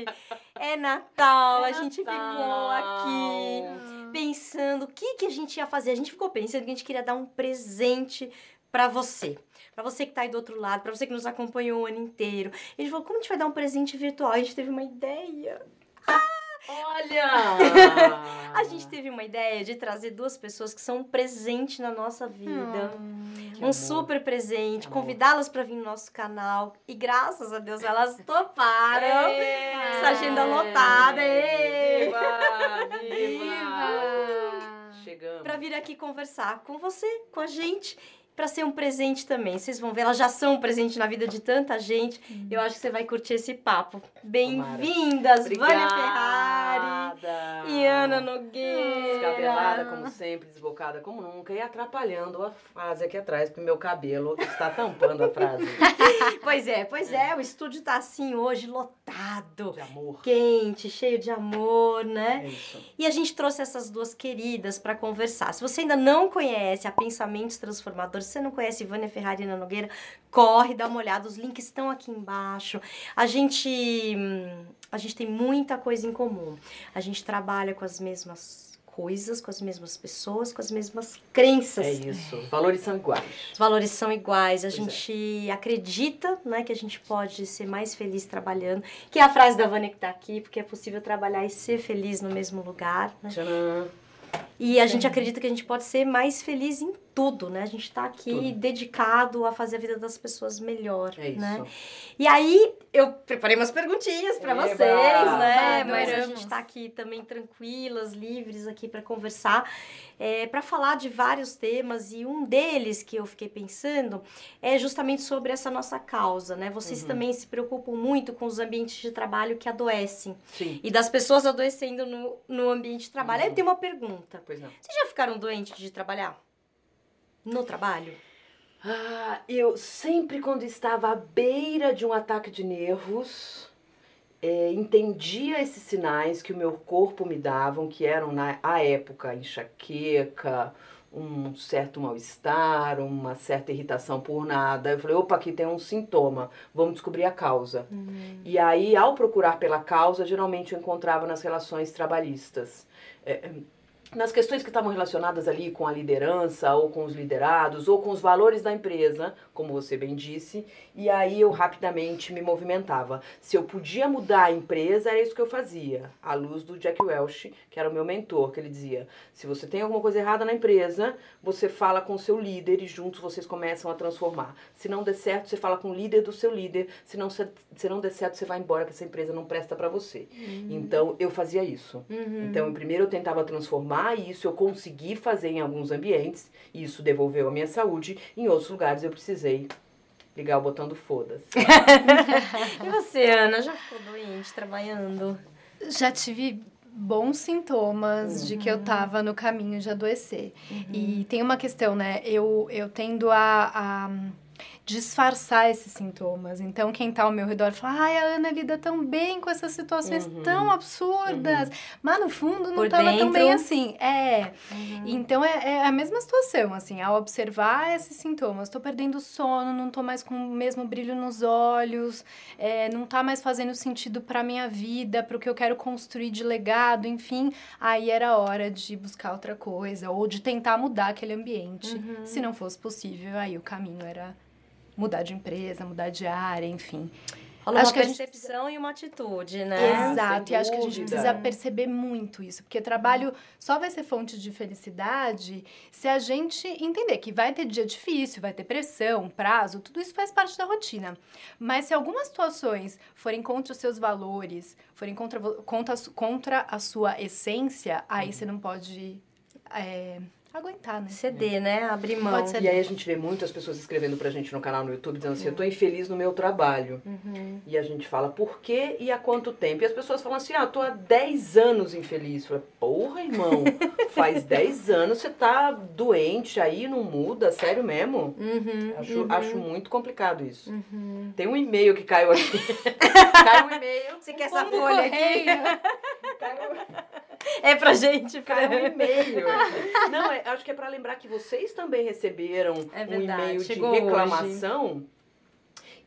gente, é Natal, É a gente ficou Natal. aqui pensando o que, que a gente ia fazer. A gente ficou pensando que a gente queria dar um presente pra você. Pra você que tá aí do outro lado, pra você que nos acompanhou o ano inteiro. A gente falou, como a gente vai dar um presente virtual? A gente teve uma ideia. Olha! A gente teve uma ideia de trazer duas pessoas que são um presente na nossa vida. Que um amor. super presente, convidá-las para vir no nosso canal. E graças a Deus elas toparam. Ê! Essa agenda lotada, ê! Viva! Viva! Chegamos. Para vir aqui conversar com você, com a gente, para ser um presente também. Vocês vão ver, elas já são um presente na vida de tanta gente. Eu acho que você vai curtir esse papo. Bem-vindas, Vânia Ferrari Obrigada. e Ana Nogueira. Descabelada, como sempre, desbocada como nunca e atrapalhando a frase aqui atrás, porque meu cabelo está tampando a frase Pois é, pois é, o estúdio tá assim hoje, lotado. de amor. Quente, cheio de amor, né? É isso. E a gente trouxe essas duas queridas para conversar. Se você ainda não conhece a Pensamentos Transformadores, se você não conhece Vânia Ferrari e Ana Nogueira, corre, dá uma olhada. Os links estão aqui embaixo. A gente, hum, a gente tem muita coisa em comum. A gente trabalha com as mesmas coisas, com as mesmas pessoas, com as mesmas crenças. É isso. Valores são iguais. Os valores são iguais, a Pois é. gente acredita, né, que a gente pode ser mais feliz trabalhando, que é a frase da Vânia que tá aqui, porque é possível trabalhar e ser feliz no mesmo lugar, né? Tcharam. E a gente acredita que a gente pode ser mais feliz em tudo, né? A gente tá aqui Tudo. dedicado a fazer a vida das pessoas melhor, É isso. né? E aí, eu preparei umas perguntinhas pra Eba! vocês, né? Adoramos. Mas a gente tá aqui também tranquilas, livres aqui pra conversar, é, para falar de vários temas e um deles que eu fiquei pensando é justamente sobre essa nossa causa, né? Vocês Uhum. também se preocupam muito com os ambientes de trabalho que adoecem Sim. e das pessoas adoecendo no, no ambiente de trabalho. Aí eu Uhum. tenho uma pergunta. Pois não. Vocês já ficaram doentes de trabalhar? No trabalho? Ah, eu sempre quando estava à beira de um ataque de nervos, é, entendia esses sinais que o meu corpo me davam, que eram na à época enxaqueca, um certo mal-estar, uma certa irritação por nada. Eu falei, opa, aqui tem um sintoma, vamos descobrir a causa. E aí, ao procurar pela causa, geralmente eu encontrava nas relações trabalhistas. É, nas questões que estavam relacionadas ali com a liderança, ou com os liderados, ou com os valores da empresa, como você bem disse, e aí eu rapidamente me movimentava. Se eu podia mudar a empresa, era isso que eu fazia, à luz do Jack Welch, que era o meu mentor, que ele dizia: se você tem alguma coisa errada na empresa, você fala com o seu líder e juntos vocês começam a transformar. Se não der certo, você fala com o líder do seu líder, se não, se, se não der certo, você vai embora, que essa empresa não presta para você. Então eu fazia isso. Uhum. Então, primeiro eu tentava transformar, e isso eu consegui fazer em alguns ambientes, e isso devolveu a minha saúde. Em outros lugares eu precisei ligar o botão do foda-se. E você, Ana, já ficou doente trabalhando? Já tive bons sintomas de que eu tava no caminho de adoecer. E tem uma questão, né? Eu, eu tendo a, a disfarçar esses sintomas. Então, quem tá ao meu redor fala, ai, a Ana lida tão bem com essas situações Uhum. tão absurdas. Mas no fundo não Por tava tão bem assim. É. Então é, é a mesma situação, assim, ao observar esses sintomas, tô perdendo sono, não tô mais com o mesmo brilho nos olhos, é, não tá mais fazendo sentido pra minha vida, pro que eu quero construir de legado, enfim, aí era hora de buscar outra coisa, ou de tentar mudar aquele ambiente. Se não fosse possível, aí o caminho era mudar de empresa, mudar de área, enfim. Rolou Acho uma que a gente percepção e uma atitude, né? Exato, e acho que a gente precisa perceber muito isso, porque trabalho só vai ser fonte de felicidade se a gente entender que vai ter dia difícil, vai ter pressão, prazo, tudo isso faz parte da rotina. Mas se algumas situações forem contra os seus valores, forem contra, contra, contra a sua essência, aí você não pode é, aguentar, né? Ceder, né? Abrir mão. Pode ser. E aí a gente vê muitas pessoas escrevendo pra gente no canal no YouTube dizendo assim, eu tô infeliz no meu trabalho. E a gente fala, por quê e há quanto tempo? E as pessoas falam assim, ah, eu tô há 10 anos infeliz. Eu falo, porra, irmão, faz 10 anos você tá doente aí, não muda, sério mesmo? Uhum, Acho, uhum. acho muito complicado isso. Tem um e-mail que caiu aqui. caiu um e-mail. Você quer essa folha aqui? correio. Caiu, É pra gente, caiu um e-mail. Não, é- acho que é pra lembrar que vocês também receberam É um e-mail de reclamação.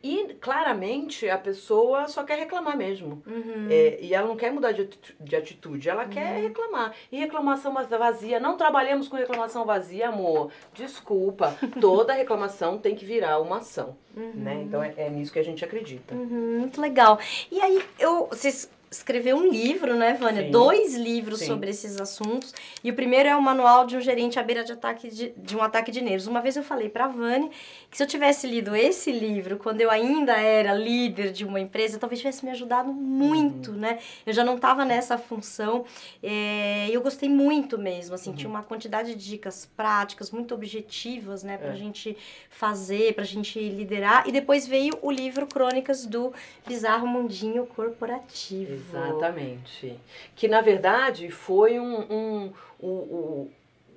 E claramente a pessoa só quer reclamar mesmo. Uhum. É, e ela não quer mudar de ati- de atitude, ela quer reclamar. E reclamação vazia, não trabalhamos com reclamação vazia, amor. Desculpa, toda reclamação tem que virar uma ação. Né? Então é, é nisso que a gente acredita. Uhum, muito legal. E aí, eu, você es- escreveu um livro, né, Vânia? Sim. Dois livros Sim. sobre esses assuntos. E o primeiro é o manual de um gerente à beira de, ataque de, de um ataque de nervos. Uma vez eu falei pra Vânia que se eu tivesse lido esse livro quando eu ainda era líder de uma empresa, talvez tivesse me ajudado muito, né? Eu já não estava nessa função. é, E eu gostei muito mesmo, assim, tinha uma quantidade de dicas práticas, muito objetivas, né, pra É. gente fazer, pra gente liderar. E depois veio o livro Crônicas do Bizarro Mundinho Corporativo. Exatamente. Que na verdade foi um, um, o- o-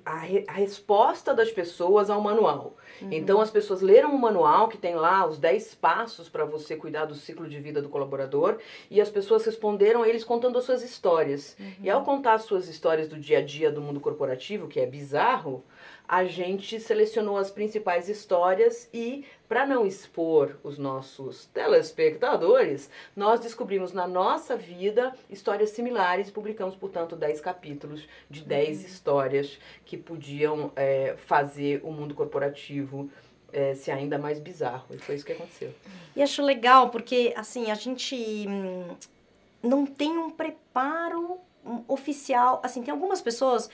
a, re- a resposta das pessoas ao manual. Então as pessoas leram o manual que tem lá os 10 passos para você cuidar do ciclo de vida do colaborador e as pessoas responderam eles contando as suas histórias. E ao contar as suas histórias do dia a dia do mundo corporativo, que é bizarro, a gente selecionou as principais histórias e para não expor os nossos telespectadores, nós descobrimos na nossa vida histórias similares e publicamos, portanto, 10 capítulos de 10 histórias que podiam é, fazer o mundo corporativo é, ser ainda mais bizarro. E foi isso que aconteceu. E acho legal porque, assim, a gente hum, não tem um preparo oficial. Assim, tem algumas pessoas.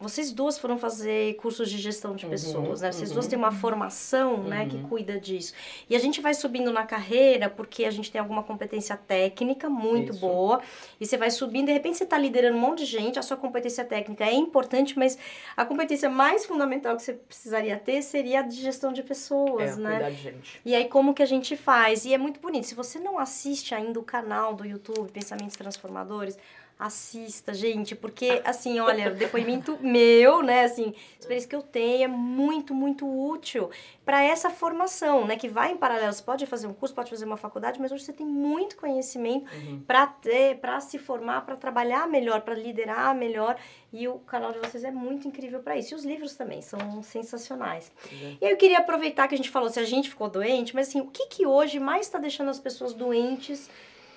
Vocês duas foram fazer cursos de gestão de Uhum, pessoas, né? Vocês uhum. duas têm uma formação, né, que Uhum. cuida disso. E a gente vai subindo na carreira porque a gente tem alguma competência técnica muito Isso. boa. E você vai subindo, de repente você está liderando um monte de gente, a sua competência técnica é importante, mas a competência mais fundamental que você precisaria ter seria a de gestão de pessoas, é, né? cuidar de gente. E aí, como que a gente faz? E é muito bonito. Se você não assiste ainda o canal do YouTube Pensamentos Transformadores, assista, gente, porque, assim, olha, depoimento meu, né, assim, experiência que eu tenho é muito, muito útil para essa formação, né, que vai em paralelo. Você pode fazer um curso, pode fazer uma faculdade, mas hoje você tem muito conhecimento Uhum. para ter, para se formar, para trabalhar melhor, para liderar melhor. E o canal de vocês é muito incrível para isso. E os livros também são sensacionais. É. E eu queria aproveitar que a gente falou se a gente ficou doente, mas assim, o que que hoje mais está deixando as pessoas doentes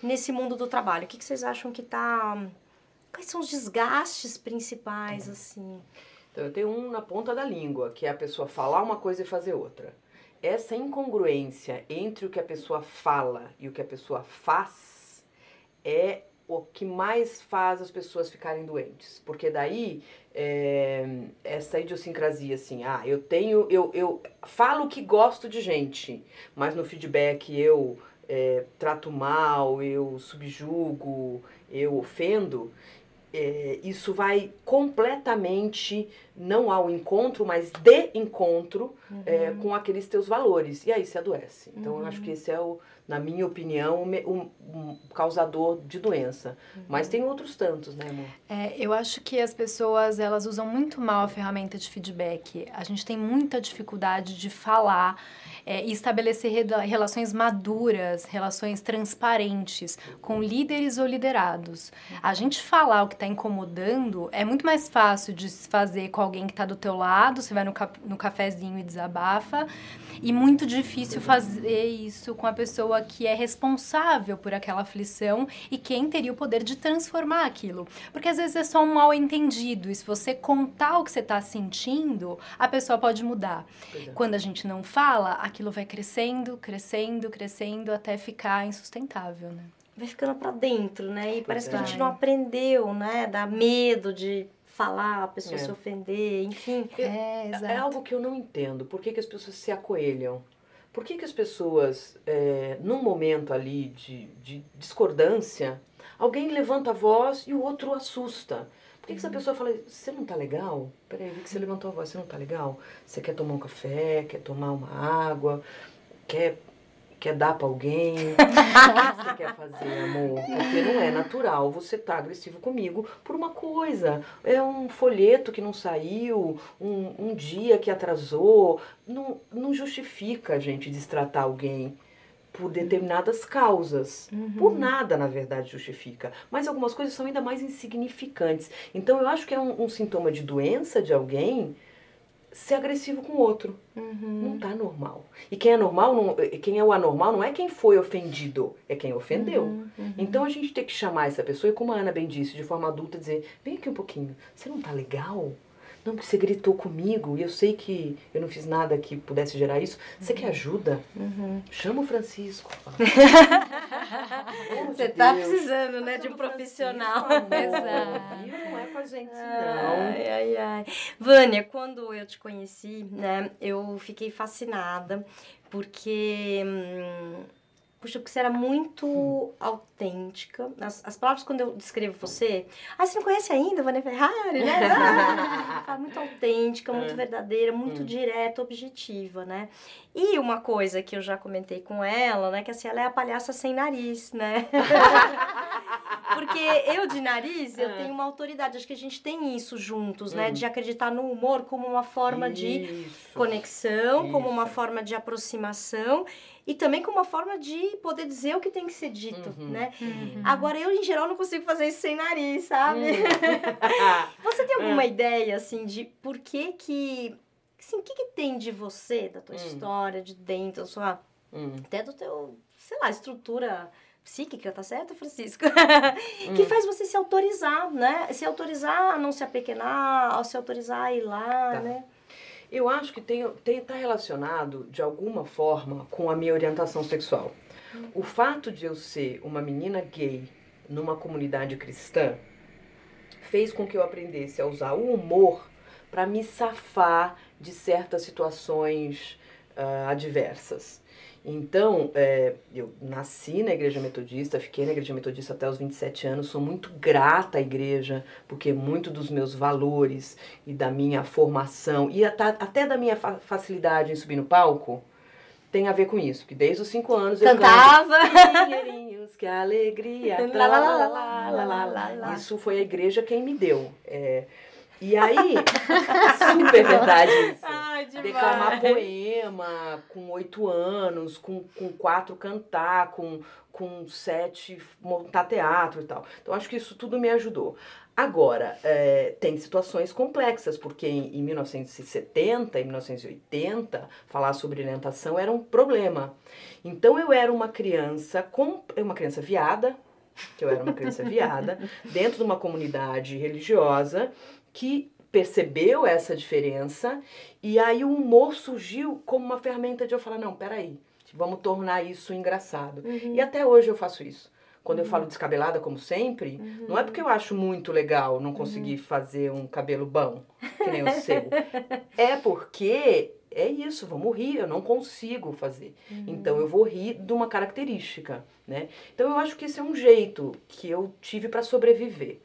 nesse mundo do trabalho? O que, que vocês acham que tá... Quais são os desgastes principais, assim? Então, eu tenho um na ponta da língua, que é a pessoa falar uma coisa e fazer outra. Essa incongruência entre o que a pessoa fala e o que a pessoa faz é o que mais faz as pessoas ficarem doentes. Porque daí, é, essa idiosincrasia, assim, ah, eu tenho, eu, eu falo que gosto de gente, mas no feedback eu é, trato mal, eu subjugo, eu ofendo, é, isso vai completamente não ao encontro, mas de encontro é, com aqueles teus valores. E aí você adoece. Então eu acho que esse é, o, na minha opinião, o um causador de doença. Mas tem outros tantos, né, amor? É, eu acho que as pessoas elas usam muito mal a ferramenta de feedback. A gente tem muita dificuldade de falar é, e estabelecer relações maduras, relações transparentes com líderes ou liderados. A gente falar o que está incomodando é muito mais fácil de se fazer com alguém que está do teu lado, você vai no, cap- no cafezinho e desabafa, e muito difícil fazer isso com a pessoa que é responsável por aquela aflição e quem teria o poder de transformar aquilo. Porque às vezes é só um mal entendido, e se você contar o que você está sentindo, a pessoa pode mudar. Pois é. Quando a gente não fala, aquilo vai crescendo, crescendo, crescendo até ficar insustentável, né? Vai ficando pra dentro, né? E parece que a é. gente não aprendeu, né? Dá medo de falar, a pessoa É. se ofender, enfim. É, É exato. algo que eu não entendo. Por que, que as pessoas se acoelham? Por que, que as pessoas, é, num momento ali de, de discordância, alguém levanta a voz e o outro assusta? Por que, que essa pessoa fala, você não tá legal? Peraí, vi que você levantou a voz, você não tá legal? Você quer tomar um café, quer tomar uma água, quer, quer dar pra alguém? o que você quer fazer, amor? Porque não é natural você tá agressivo comigo por uma coisa. É um folheto que não saiu, um, um dia que atrasou. Não, não justifica a gente destratar alguém por determinadas causas. Por nada, na verdade, justifica. Mas algumas coisas são ainda mais insignificantes. Então, eu acho que é um, um sintoma de doença de alguém ser agressivo com o outro. Uhum. Não tá normal. E quem é normal, não, quem é o anormal não é quem foi ofendido, é quem ofendeu. Uhum, uhum. Então a gente tem que chamar essa pessoa e, como a Ana bem disse, de forma adulta, dizer: vem aqui um pouquinho, você não tá legal? Não, porque você gritou comigo e eu sei que eu não fiz nada que pudesse gerar isso. Você quer ajuda? Uhum. Chama o Francisco. Você de tá Deus. precisando, né, de um profissional. Exato. Não é com a gente, não. Ai, ai, ai. Vânia, quando eu te conheci, né, eu fiquei fascinada, porque. Hum, puxa, porque você era muito autêntica. As, as palavras, quando eu descrevo você. Ah, você não conhece ainda, Vânia Ferrari, né? Ah, muito autêntica, muito É. verdadeira, muito Hum. direta, objetiva, né? E uma coisa que eu já comentei com ela, né? Que assim, ela é a palhaça sem nariz, né? Porque eu de nariz, eu Ah. tenho uma autoridade. Acho que a gente tem isso juntos, né? Hum. De acreditar no humor como uma forma de Isso. conexão, como uma Isso. forma de aproximação e também como uma forma de poder dizer o que tem que ser dito, Uhum. né? Uhum. Agora, eu, em geral, não consigo fazer isso sem nariz, sabe? Hum. Você tem alguma ideia, assim, de por que que... Assim, o que que tem de você, da tua Hum. história, de dentro, da sua... Hum. Até do teu, sei lá, estrutura psíquica, tá certo, Francisco? Hum. que faz você se autorizar, né? Se autorizar a não se apequenar, a se autorizar a ir lá, Tá. né? Eu acho que tem, tem, tá relacionado, de alguma forma, com a minha orientação sexual. O fato de eu ser uma menina gay numa comunidade cristã fez com que eu aprendesse a usar o humor para me safar de certas situações ah, adversas. Então, é, eu nasci na igreja metodista, fiquei na igreja metodista até os 27 anos, sou muito grata à igreja, porque muito dos meus valores e da minha formação, e até, da minha fa- facilidade em subir no palco, tem a ver com isso, porque desde os 5 anos eu Cantava. Dinheirinhos, que alegria. Lá. Isso foi a igreja quem me deu. É, e aí, super verdade isso. Ai, Declamar poema com oito anos, com, com quatro cantar, com, com sete montar teatro e tal. Então, acho que isso tudo me ajudou. Agora, é, tem situações complexas, porque em, em 1970 e 1980, falar sobre orientação era um problema. Então, eu era uma criança, com, uma criança viada, que eu era uma criança viada, dentro de uma comunidade religiosa, que percebeu essa diferença e aí o humor surgiu como uma ferramenta de eu falar, não, peraí, vamos tornar isso engraçado. Uhum. E até hoje eu faço isso. Quando eu falo descabelada, como sempre, não é porque eu acho muito legal não conseguir fazer um cabelo bom, que nem o seu. É porque é isso, vamos rir, eu não consigo fazer. Então eu vou rir de uma característica, né? Então eu acho que esse é um jeito que eu tive para sobreviver.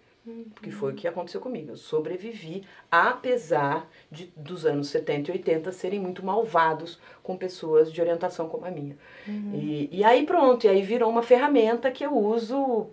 Porque foi o que aconteceu comigo. Eu sobrevivi, apesar de, dos anos 70 e 80 serem muito malvados com pessoas de orientação como a minha. E, e aí pronto, e aí virou uma ferramenta que eu uso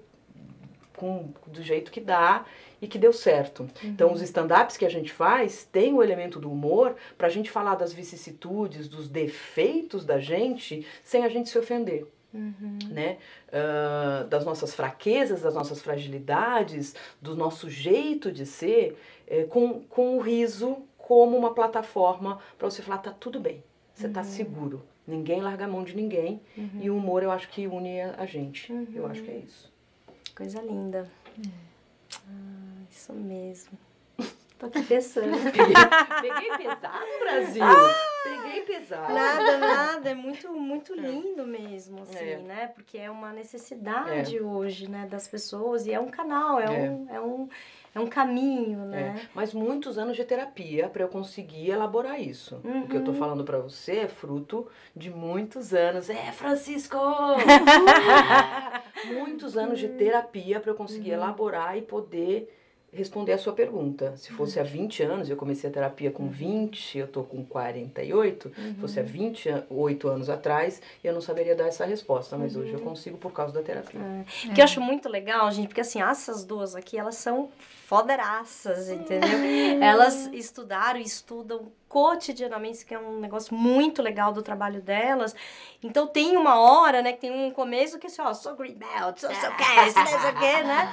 com, do jeito que dá e que deu certo. Então, os stand-ups que a gente faz tem o elemento do humor pra gente falar das vicissitudes, dos defeitos da gente, sem a gente se ofender. Né? Ah, das nossas fraquezas, das nossas fragilidades, do nosso jeito de ser, eh, com, com o riso como uma plataforma para você falar, tá tudo bem, você tá seguro, ninguém larga a mão de ninguém, e o humor eu acho que une a, gente. Eu acho que é isso. Coisa linda. Ah, isso mesmo. Tô aqui pensando. Peguei, peguei pesado, Brasil! Peguei pesado. Nada, nada, é muito, muito lindo mesmo, assim, É. né? Porque é uma necessidade hoje, né, das pessoas, e é um canal, é, É. Um, é, um, é um caminho, né? É, mas muitos anos de terapia para eu conseguir elaborar isso. O que eu tô Uhum. falando para você é fruto de muitos anos. É, Francisco! muitos anos de terapia para eu conseguir Uhum. elaborar e poder responder a sua pergunta. Se fosse Uhum. há 20 anos, eu comecei a terapia com 20, eu tô com 48, Uhum. se fosse há 28 anos atrás, eu não saberia dar essa resposta, mas hoje eu Uhum. consigo por causa da terapia. Que eu acho muito legal, gente, porque assim, essas duas aqui, elas são foderaças, entendeu? Elas estudaram e estudam cotidianamente, isso que é um negócio muito legal do trabalho delas. Então tem uma hora, né, que tem um começo que assim, ó, sou green belt, sou, sou que, não sei o que, né?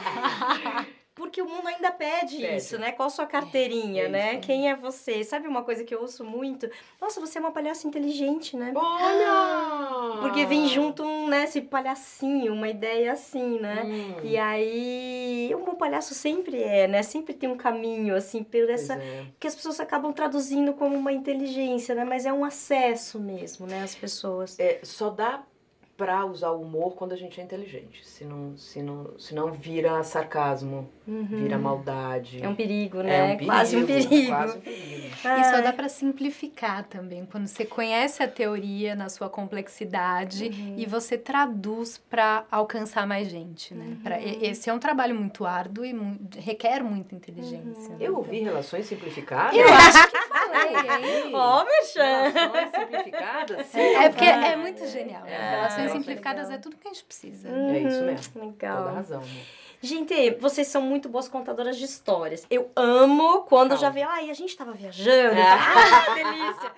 Porque o mundo ainda pede, Pede. isso, né? Qual a sua carteirinha, É né? isso. Quem é você? Sabe uma coisa que eu ouço muito? Nossa, você é uma palhaça inteligente, né? Olha! Porque vem junto um, né, esse palhacinho, uma ideia assim, né? Hum, E aí, um bom palhaço sempre é, né? Sempre tem um caminho, assim, por essa. é. Que as pessoas acabam traduzindo como uma inteligência, né? Mas é um acesso mesmo, né? As pessoas. É, só dá pra usar o humor quando a gente é inteligente. Se não, se não, se não vira sarcasmo, vira maldade. É um perigo, É né? um perigo, Quase um perigo. Quase um perigo. E só dá para simplificar também, quando você conhece a teoria na sua complexidade Uhum. e você traduz para alcançar mais gente, né? Pra, Uhum. e- esse é um trabalho muito árduo e mu- requer muita inteligência. Uhum. né? Eu ouvi relações simplificadas. Eu acho que falei, hein? Ó, Merchan! Relações simplificadas? Sim. É porque é muito genial. né? É, Relações simplificadas legal. é tudo que a gente precisa. É isso mesmo. Uhum, Legal. Toda razão. amor. Gente, vocês são muito boas contadoras de histórias. Eu amo quando Calma. já vê, ai, a gente tava viajando, É. ah, que delícia.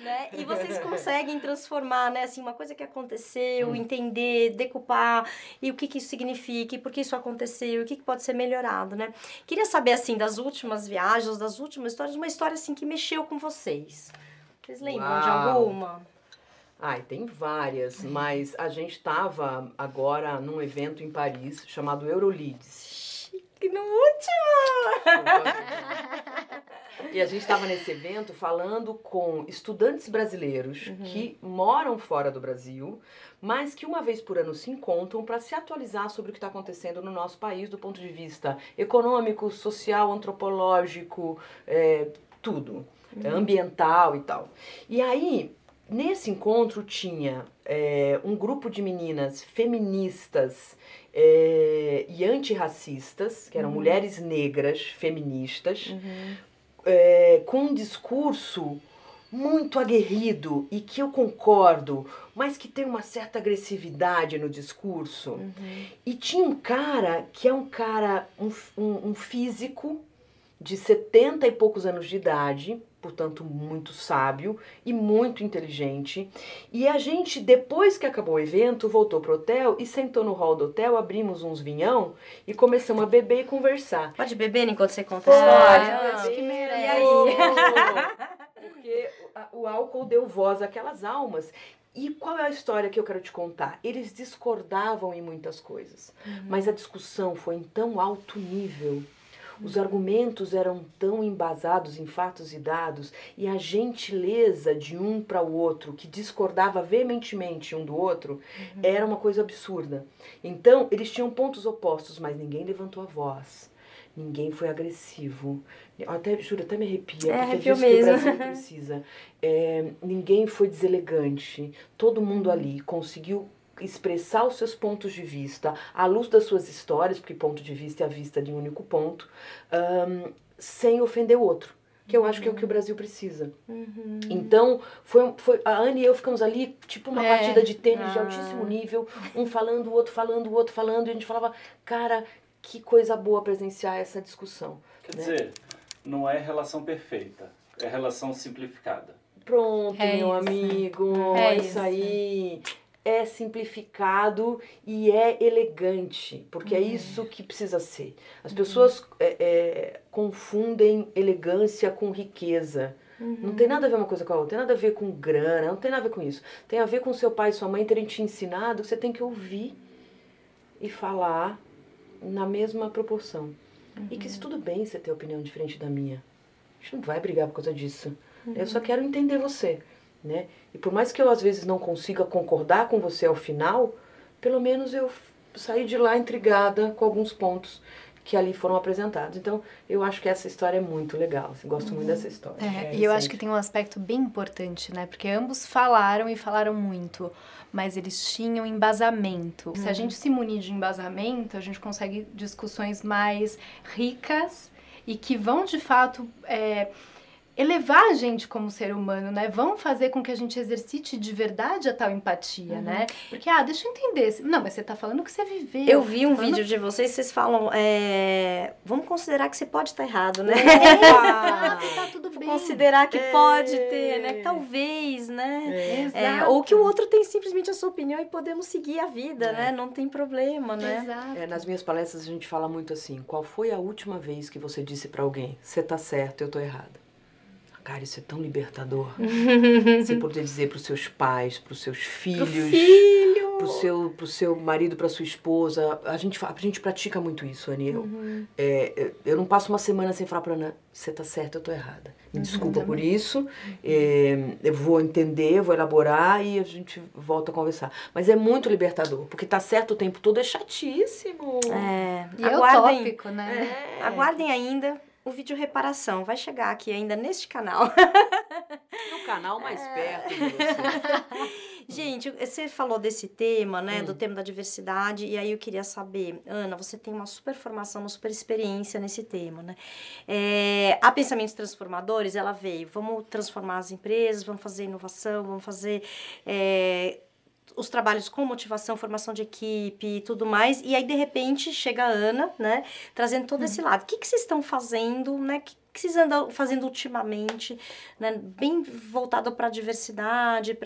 né? E vocês conseguem transformar, né, assim, uma coisa que aconteceu, Hum. entender, decupar, e o que que isso significa, e por que isso aconteceu, e o que que pode ser melhorado, né? Queria saber, assim, das últimas viagens, das últimas histórias, uma história, assim, que mexeu com vocês. Vocês lembram de Uau. alguma? Ai, tem várias, mas a gente estava agora num evento em Paris chamado Euroleads. E no último! E a gente estava nesse evento falando com estudantes brasileiros que moram fora do Brasil, mas que uma vez por ano se encontram para se atualizar sobre o que está acontecendo no nosso país do ponto de vista econômico, social, antropológico, é, tudo, é, ambiental e tal. E aí, nesse encontro tinha é, um grupo de meninas feministas é, e antirracistas, que eram mulheres negras feministas, é, com um discurso muito aguerrido e que eu concordo, mas que tem uma certa agressividade no discurso. E tinha um cara que é um cara, um, um, um físico de 70 e poucos anos de idade, portanto muito sábio e muito inteligente. E a gente, depois que acabou o evento, voltou pro hotel e sentou no hall do hotel, abrimos uns vinhão e começamos a beber e conversar. Pode beber enquanto você conta a história? acho que merece. E aí? Porque o- o álcool deu voz àquelas almas. E qual é a história que eu quero te contar? Eles discordavam em muitas coisas, mas a discussão foi em tão alto nível. Os argumentos eram tão embasados em fatos e dados, e a gentileza de um para o outro, que discordava veementemente um do outro, era uma coisa absurda. Então, eles tinham pontos opostos, mas ninguém levantou a voz. Ninguém foi agressivo. Até, juro, até me arrepia, É, porque é disso que o mesmo. Brasil precisa. É, ninguém foi deselegante. Todo mundo ali conseguiu expressar os seus pontos de vista à luz das suas histórias, porque ponto de vista é a vista de um único ponto, ahn, sem ofender o outro. Que eu acho que é o que o Brasil precisa. Uhum. Então, foi, foi, a Anne e eu ficamos ali, tipo uma É. partida de tênis de Ah. altíssimo nível, um falando, o outro falando, o outro falando, e a gente falava, cara, que coisa boa presenciar essa discussão. Quer né? dizer, não é relação perfeita, é relação simplificada. Pronto, É meu isso. amigo, É é isso isso. aí. É simplificado e é elegante, porque é isso que precisa ser. As pessoas é, é, confundem elegância com riqueza. Não tem nada a ver uma coisa com a outra, tem nada a ver com grana, não tem nada a ver com isso. Tem a ver com seu pai e sua mãe terem te ensinado que você tem que ouvir e falar na mesma proporção. E que se tudo bem você ter opinião diferente da minha. A gente não vai brigar por causa disso. Eu só quero entender você, né? E por mais que eu às vezes não consiga concordar com você ao final, pelo menos eu saí de lá intrigada com alguns pontos que ali foram apresentados. Então, eu acho que essa história é muito legal. Eu gosto muito dessa história. É, É e eu acho que tem um aspecto bem importante, né? Porque ambos falaram e falaram muito, mas eles tinham embasamento. Se a gente se munir de embasamento, a gente consegue discussões mais ricas e que vão de fato é, elevar a gente como ser humano, né? Vão fazer com que a gente exercite de verdade a tal empatia, né? Porque, ah, deixa eu entender. Não, mas você tá falando que você viveu. Eu vi um Tá falando- vídeo de vocês, vocês falam, é, vamos considerar que você pode estar errado, né? É, exato, tá tudo bem. considerar que É. pode ter, né? Talvez, né? É. É, ou que o outro tem simplesmente a sua opinião e podemos seguir a vida, É. né? Não tem problema, né? Exato. É, nas minhas palestras a gente fala muito assim: qual foi a última vez que você disse pra alguém, você tá certo, eu tô errada? Cara, isso é tão libertador. você poder dizer pros seus pais, pros seus Pro filhos, filho. pro seu, pro seu marido, pra sua esposa. A gente, a gente pratica muito isso. Eu, Uhum. é, eu- não passo uma semana sem falar pra Ana, você tá certa, eu tô errada. Me desculpa por isso. é, eu vou entender, vou elaborar e a gente volta a conversar. Mas é muito libertador, porque tá certo o tempo todo é chatíssimo. É, E é aguardem, utópico, né? É. aguardem ainda o vídeo reparação. Vai chegar aqui ainda neste canal. No canal mais É. perto de você. Gente, você falou desse tema, né? Hum. Do tema da diversidade. E aí eu queria saber, Ana, você tem uma super formação, uma super experiência nesse tema, né? É, a Pensamentos Transformadores, ela veio, vamos transformar as empresas, vamos fazer inovação, vamos fazer. é, os trabalhos com motivação, formação de equipe e tudo mais. E aí, de repente, chega a Ana, né? Trazendo todo esse lado. O que, que vocês estão fazendo, né? O que, que vocês andam fazendo ultimamente, né? Bem voltado para a diversidade,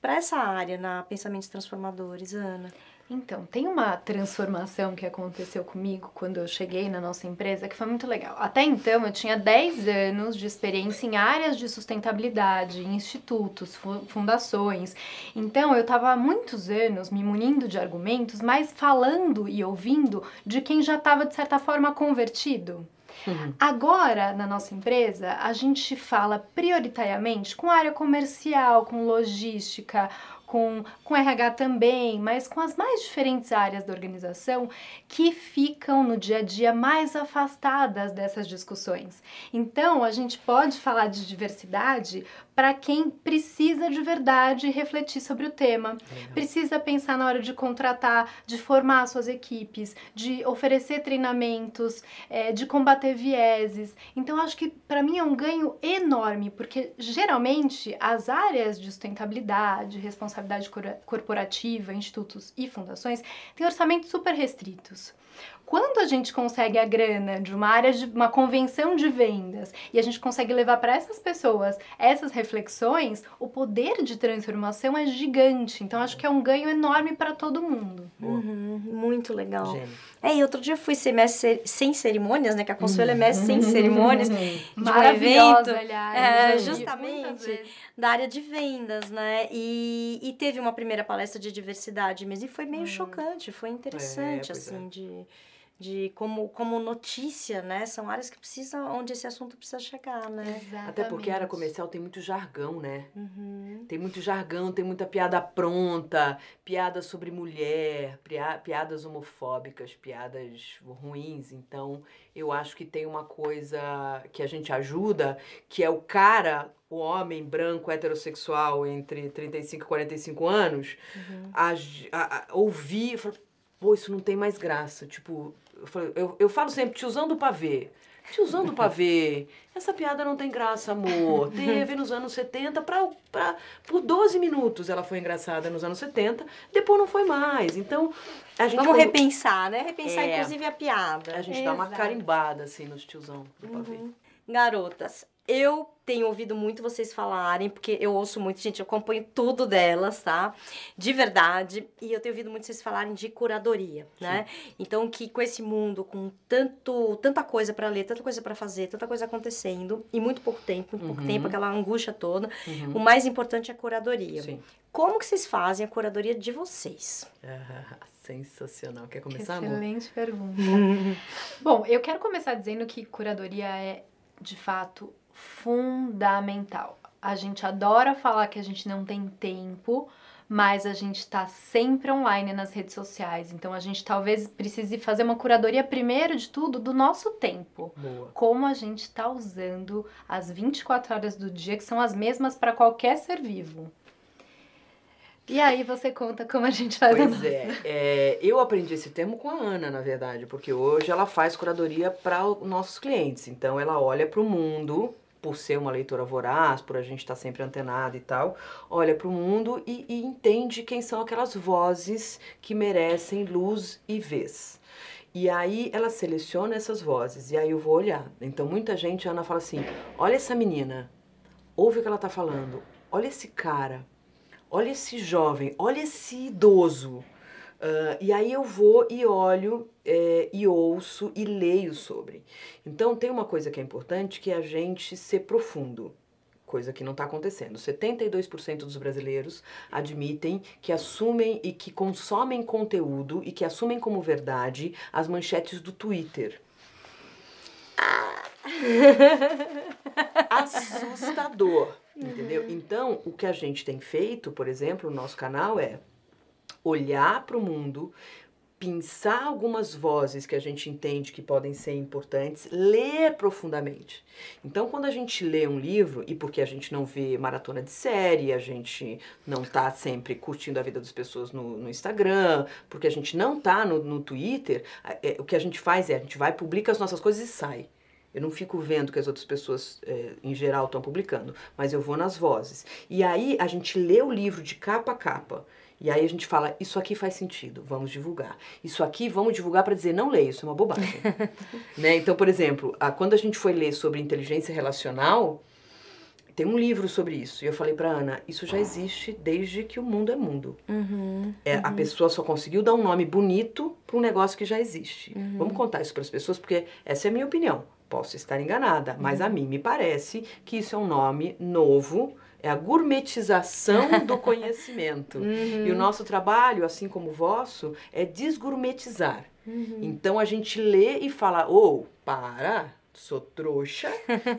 para essa área na Pensamentos Transformadores, Ana. Então, tem uma transformação que aconteceu comigo quando eu cheguei na nossa empresa que foi muito legal. Até então, eu tinha 10 anos de experiência em áreas de sustentabilidade, em institutos, fu- fundações. Então, eu estava há muitos anos me munindo de argumentos, mas falando e ouvindo de quem já estava, de certa forma, convertido. Uhum. Agora, na nossa empresa, a gente fala prioritariamente com área comercial, com logística, com, com RH também, mas com as mais diferentes áreas da organização que ficam no dia a dia mais afastadas dessas discussões. Então, a gente pode falar de diversidade para quem precisa de verdade refletir sobre o tema precisa pensar na hora de contratar, de formar suas equipes, de oferecer treinamentos, é, de combater vieses. Então, acho que para mim é um ganho enorme, porque geralmente as áreas de sustentabilidade, responsabilidade corporativa, institutos e fundações têm orçamentos super restritos. Quando a gente consegue a grana de uma área de uma convenção de vendas e a gente consegue levar para essas pessoas essas reflexões, o poder de transformação é gigante. Então acho que é um ganho enorme para todo mundo. Uhum, muito legal. Gênio. É, e outro dia eu fui ser mestre sem cerimônias, né? Que a Consuelo é mestre sem cerimônias. de um Maravilhosa, evento, aliás. é, justamente. da área de vendas, né? E, e teve uma primeira palestra de diversidade mesmo, e foi meio chocante, foi interessante, pois assim, é. de, de como, como notícia, né? São áreas que precisam, onde esse assunto precisa chegar, né? Até porque a área Exatamente. comercial tem muito jargão, né? Uhum. Tem muito jargão, tem muita piada pronta, piada sobre mulher, pia- piadas homofóbicas, piadas ruins. Então, eu acho que tem uma coisa que a gente ajuda, que é o cara, o homem branco heterossexual entre 35 e 45 anos, a, a- a- ouvir e falar, pô, isso não tem mais graça. Tipo, eu, falo- eu, eu falo sempre, tiozão do pavê. Tiozão do pavê, essa piada não tem graça, amor. Teve nos anos 70, pra, pra, por 12 minutos ela foi engraçada nos anos 70, depois não foi mais. Então, a gente, Vamos quando- repensar, né? Repensar, É. inclusive, a piada. a gente dá uma Exato. carimbada, assim, nos tiozão do pavê. Uhum. Garotas, eu tenho ouvido muito vocês falarem, porque eu ouço muito, gente, eu acompanho tudo delas, tá? De verdade. E eu tenho ouvido muito vocês falarem de curadoria, né? Então, que com esse mundo, com tanto, tanta coisa pra ler, tanta coisa pra fazer, tanta coisa acontecendo, e muito pouco tempo, muito pouco Uhum. tempo, aquela angústia toda, Uhum. o mais importante é a curadoria. Sim. Como que vocês fazem a curadoria de vocês? Ah, sensacional. Quer começar, amor? Excelente pergunta. Bom, eu quero começar dizendo que curadoria é, de fato, fundamental. A gente adora falar que a gente não tem tempo, mas a gente está sempre online nas redes sociais. Então a gente talvez precise fazer uma curadoria, primeiro de tudo, do nosso tempo. Boa. Como a gente está usando as 24 horas do dia, que são as mesmas para qualquer ser vivo. E aí você conta como a gente faz Pois é, é, eu aprendi esse termo com a Ana, na verdade, porque hoje ela faz curadoria para os nossos clientes. Então ela olha para o mundo, por ser uma leitora voraz, por a gente estar sempre antenada e tal, olha para o mundo e, e entende quem são aquelas vozes que merecem luz e vez. E aí ela seleciona essas vozes, e aí eu vou olhar. Então muita gente, Ana fala assim: olha essa menina, ouve o que ela tá falando, olha esse cara, olha esse jovem, olha esse idoso. Uh, e aí eu vou e olho é, e ouço e leio sobre. Então tem uma coisa que é importante que é a gente ser profundo coisa que não está acontecendo. 72% dos brasileiros admitem que assumem e que consomem conteúdo e que assumem como verdade as manchetes do Twitter. Assustador, entendeu? Então, o que a gente tem feito, por exemplo, no nosso canal é olhar para o mundo, pensar algumas vozes que a gente entende que podem ser importantes, ler profundamente. Então, quando a gente lê um livro, e porque a gente não vê maratona de série, a gente não está sempre curtindo a vida das pessoas no, no Instagram, porque a gente não está no, no Twitter, é, o que a gente faz é a gente vai, publica as nossas coisas e sai. Eu não fico vendo que as outras pessoas, é, em geral, estão publicando, mas eu vou nas vozes. E aí a gente lê o livro de capa a capa. E aí a gente fala, isso aqui faz sentido, vamos divulgar. Isso aqui vamos divulgar para dizer, não leia, isso é uma bobagem. né? Então, por exemplo, a, quando a gente foi ler sobre inteligência relacional, tem um livro sobre isso. E eu falei para Ana, isso já existe desde que o mundo é mundo. Uhum, é, uhum. A pessoa só conseguiu dar um nome bonito para um negócio que já existe. Uhum. Vamos contar isso para as pessoas, porque essa é a minha opinião. Posso estar enganada, mas a mim me parece que isso é um nome novo é a gourmetização do conhecimento. Uhum. E o nosso trabalho, assim como o vosso, é desgourmetizar. Uhum. Então a gente lê e fala: ô, oh, para, sou trouxa,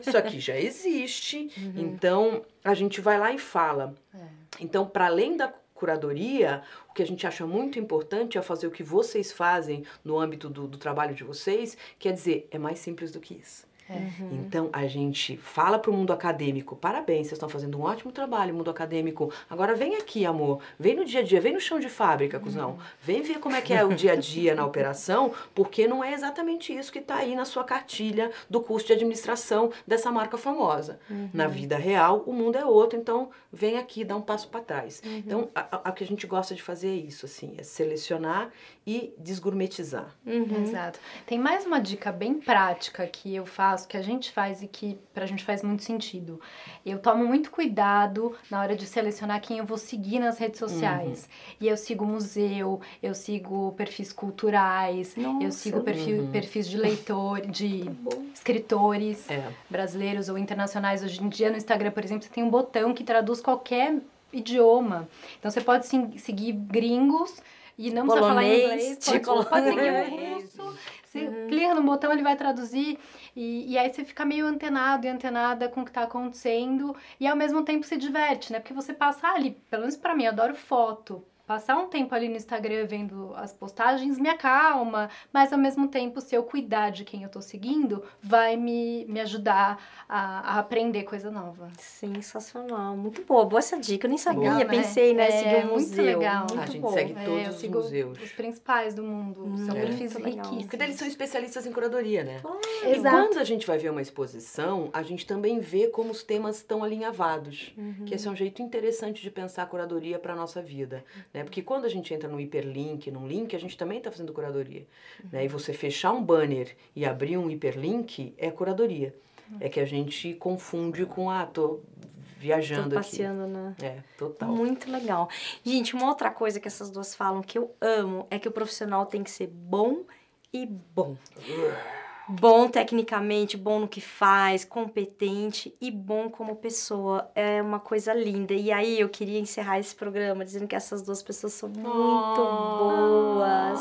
isso aqui já existe. Uhum. Então a gente vai lá e fala. É. Então, para além da curadoria, o que a gente acha muito importante é fazer o que vocês fazem no âmbito do, do trabalho de vocês, quer dizer, é mais simples do que isso. Uhum. Então a gente fala para o mundo acadêmico: parabéns, vocês estão fazendo um ótimo trabalho, mundo acadêmico. Agora vem aqui, amor, vem no dia a dia, vem no chão de fábrica, cuzão. Vem ver como é que é o dia a dia na operação, porque não é exatamente isso que está aí na sua cartilha do curso de administração dessa marca famosa. Na vida real, o mundo é outro, então vem aqui, dá um passo para trás. Então, a, a, a, que a gente gosta de fazer é isso, assim, é selecionar e desgourmetizar. Uhum. Exato. Tem mais uma dica bem prática que eu faço, que a gente faz e que pra gente faz muito sentido. Eu tomo muito cuidado na hora de selecionar quem eu vou seguir nas redes sociais. Uhum. E eu sigo museu, eu sigo perfis culturais, Nossa. eu sigo perfil, Uhum. perfis de leitor, de escritores É. brasileiros ou internacionais. Hoje em dia no Instagram, por exemplo, você tem um botão que traduz qualquer idioma. Então você pode sim- seguir gringos e não precisa falar Polonês, inglês, pode, tipo- pode seguir Polonês. russo. Você clica no botão, ele vai traduzir e, e aí você fica meio antenado e antenada com o que tá acontecendo e ao mesmo tempo se diverte, né? Porque você passa ali, pelo menos pra mim, eu adoro foto. Passar um tempo ali no Instagram vendo as postagens me acalma, mas ao mesmo tempo, se eu cuidar de quem eu tô seguindo, vai me, me ajudar a, a aprender coisa nova. Sensacional, muito boa, boa essa dica. Eu nem sabia, Legal, né? pensei, né? É, seguir um muito museu. legal. Muito A gente bom. segue É, todos eu os sigo museus. os principais do mundo. São Hum, perfis muito legal. riquíssimos. Porque eles são especialistas em curadoria, né? E Exato. quando a gente vai ver uma exposição, a gente também vê como os temas estão alinhavados. Uhum. Que esse é um jeito interessante de pensar a curadoria para a nossa vida. Né? Porque quando a gente entra no hiperlink, num link, a gente também está fazendo curadoria. Né? E você fechar um banner e abrir um hiperlink é curadoria. É que a gente confunde com, ah, tô viajando Tô aqui. passeando na... É, total. Muito legal. Gente, uma outra coisa que essas duas falam que eu amo é que o profissional tem que ser bom e bom. Bom tecnicamente, bom no que faz, competente e bom como pessoa. É uma coisa linda. E aí eu queria encerrar esse programa dizendo que essas duas pessoas são muito boas.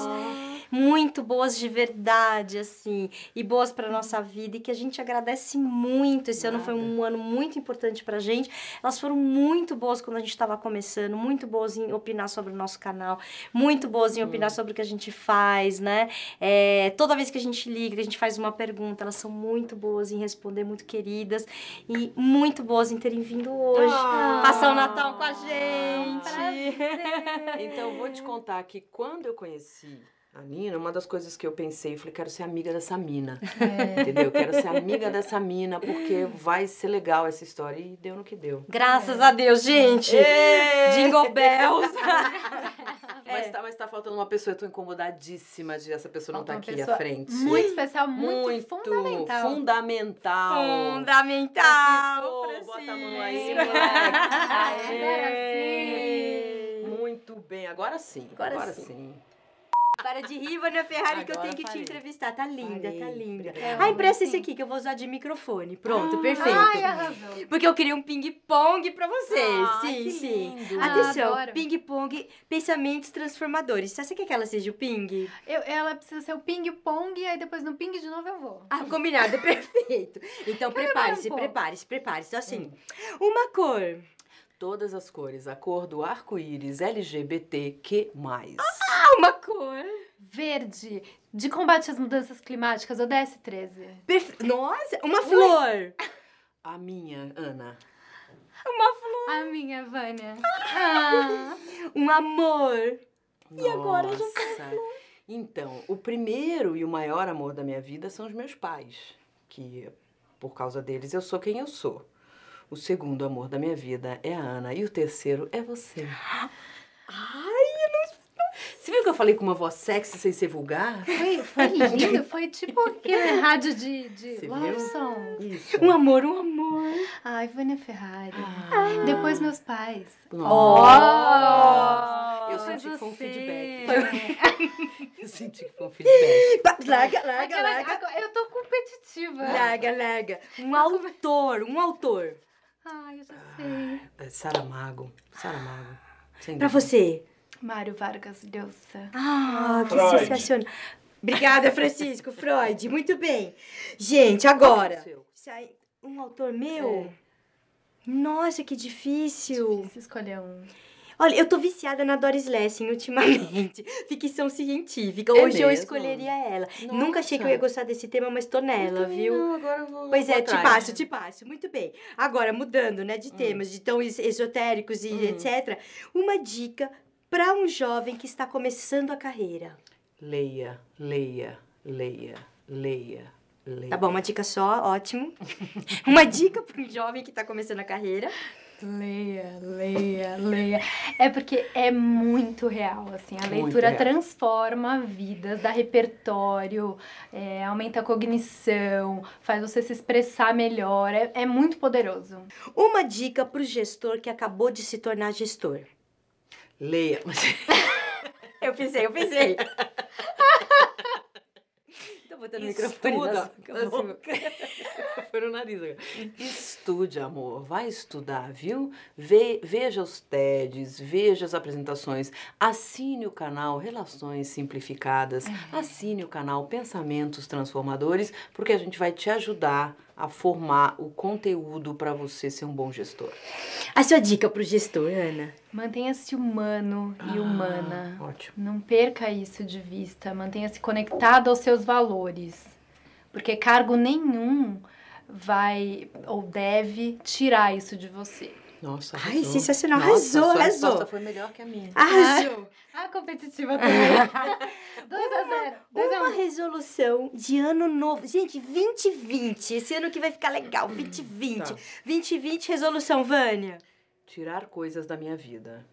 Muito boas de verdade, assim, e boas para nossa vida e que a gente agradece muito. Esse ano foi um ano muito importante pra gente. Elas foram muito boas quando a gente estava começando, muito boas em opinar sobre o nosso canal, muito boas em opinar sobre o que a gente faz, né? É, toda vez que a gente liga, que a gente faz uma pergunta, elas são muito boas em responder, muito queridas e muito boas em terem vindo hoje. Ah. Passar o Natal com a gente. Então, eu vou te contar que quando eu conheci a Nina, uma das coisas que eu pensei, eu falei, quero ser amiga dessa mina. É. Entendeu? Quero ser amiga dessa mina, porque vai ser legal essa história. E deu no que deu. Graças a Deus, gente. Ê! Jingle Bells. Mas mas tá, mas tá faltando uma pessoa. Eu tô incomodadíssima de essa pessoa Falta não tá aqui à frente. Muito especial, muito, fundamental. Fundamental. Fundamental. Francisco, bota a mão aí, moleque. Agora. Muito bem, agora sim. Agora Agora, sim. sim. Para de rir, Vânia Ferrari, que eu Agora tenho que te entrevistar. Tá linda, tá linda. Obrigada. Ah, empresta esse aqui que eu vou usar de microfone. Pronto, Ah, perfeito. Ai, arrasou. Porque eu queria um ping-pong pra vocês. Ah, sim, sim. lindo. Ah, Atenção, adoro. ping-pong, pensamentos transformadores. Você quer que ela seja o ping? Eu, ela precisa ser o ping-pong, aí depois no ping de novo eu vou. Ah, combinado, perfeito. Então prepare-se, um pouco. prepare-se, prepare-se. Então, assim, uma cor. Todas as cores, a cor do arco-íris LGBTQ+. Ah, uma cor. Verde, de combate às mudanças climáticas, ODS 13. Perfe- Nossa, uma flor. A minha, Ana. Uma flor. A minha, Vânia. Ah. Um amor. E agora já Então, o primeiro e o maior amor da minha vida são os meus pais, que por causa deles eu sou quem eu sou. O segundo amor da minha vida é a Ana e o terceiro é você. Ai, eu não... Você viu que eu falei com uma voz sexy sem ser vulgar? Foi, foi lindo, foi tipo aquele rádio de, de love song. Isso. Um amor, um amor. Ai, Vânia Ferrari. Ah. Depois meus pais. Nossa. Eu Oh, senti que foi um feedback. Eu senti que foi um feedback. Larga, larga, Aquela- larga. eu tô competitiva. Larga, larga. Um autor, um autor. Ai, eu já sei. É Saramago. Saramago. Pra você. Mário Vargas Llosa. Ah, que Freud. sensacional. Obrigada, Francisco. Freud, muito bem. Gente, agora. Um autor meu? Nossa, que difícil. Difícil escolher um. Olha, eu tô viciada na Doris Lessing ultimamente. Ficção científica. É Hoje eu mesmo? escolheria ela. Nossa. Nunca achei que eu ia gostar desse tema, mas tô nela, Eu viu? Não, agora eu vou. Pois é, te atrás. passo, te passo. Muito bem. Agora, mudando, né, de temas, de tão es- esotéricos e Hum. etc. Uma dica para um jovem que está começando a carreira. Leia, leia, leia, leia, leia. Tá bom, uma dica só, ótimo. uma dica para um jovem que está começando a carreira. Leia, leia, leia. É porque é muito real, assim. A Muito leitura real. transforma vidas, dá repertório, é, aumenta a cognição, faz você se expressar melhor. É, é muito poderoso. Uma dica para o gestor que acabou de se tornar gestor. Leia. Eu pensei, eu pensei. Tô botando o microfone na sua boca. Foi no nariz agora. Estude, amor. Vai estudar, viu? Ve- veja os TEDs, veja as apresentações. Assine o canal Relações Simplificadas. Assine o canal Pensamentos Transformadores, porque a gente vai te ajudar a formar o conteúdo para você ser um bom gestor. A sua dica para o gestor, Ana? Mantenha-se humano e humana. Ah, Ótimo. Não perca isso de vista. Mantenha-se conectado aos seus valores. Porque cargo nenhum vai ou deve tirar isso de você. Nossa, Ai, arrasou. sensacional. Nossa, Arrasou, arrasou. resposta foi melhor que a minha. Arrasou. Ah, competitiva também. 2 a 0. 2 a Uma 1. resolução de ano novo. Gente, 2020. Esse ano que vai ficar legal. 2020. Tá. 2020, resolução, Vânia. tirar coisas da minha vida,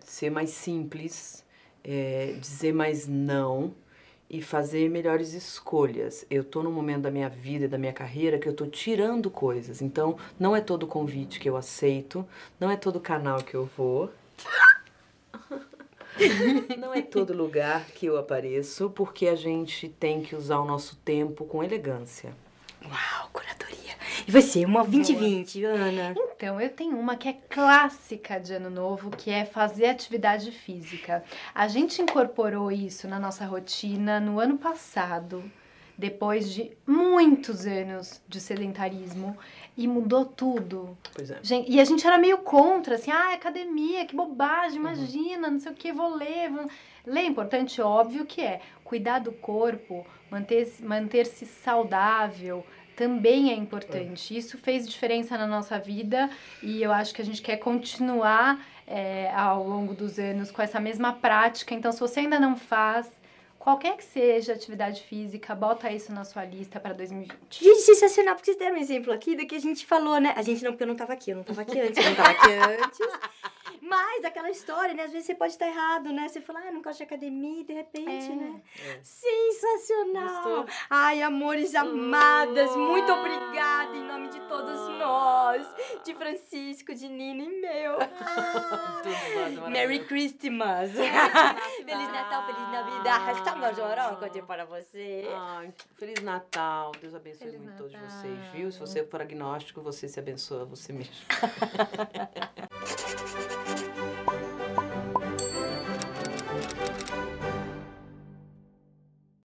ser mais simples, é, dizer mais não e fazer melhores escolhas. Eu tô num momento da minha vida e da minha carreira que eu tô tirando coisas. Então, não é todo convite que eu aceito, não é todo canal que eu vou. Não é todo lugar que eu apareço, porque a gente tem que usar o nosso tempo com elegância. Uau, curadoria. E você, uma 2020, Ana? Então, eu tenho uma que é clássica de ano novo, que é fazer atividade física. A gente incorporou isso na nossa rotina no ano passado, depois de muitos anos de sedentarismo, e mudou tudo. Pois é. Gen- E a gente era meio contra, assim, ah, academia, que bobagem, imagina, não sei o que, vou ler. Vou... Ler é importante, óbvio que é. Cuidar do corpo, manter-se manter saudável, também é importante. Isso fez diferença na nossa vida e eu acho que a gente quer continuar é, ao longo dos anos com essa mesma prática. Então, se você ainda não faz, qualquer que seja atividade física, bota isso na sua lista para 2020. Gente, sensacional, porque vocês deram um exemplo aqui do que a gente falou, né? A gente não, porque eu não tava aqui, eu não tava aqui antes, eu não tava aqui antes. Mas aquela história, né? Às vezes você pode estar errado, né? Você fala, ah, não gosto de academia, e de repente, É. né? É. Sensacional! Gostou? Ai, amores amadas, muito obrigada em nome de todos nós, de Francisco, de Nina e meu. Todos nós, Merry. Christmas! Feliz Natal, Feliz Navidad! Estamos chorando para você. Ai, Feliz Natal. Deus abençoe Feliz muito todos Natal. vocês, viu? Se você for agnóstico, você se abençoa você mesmo.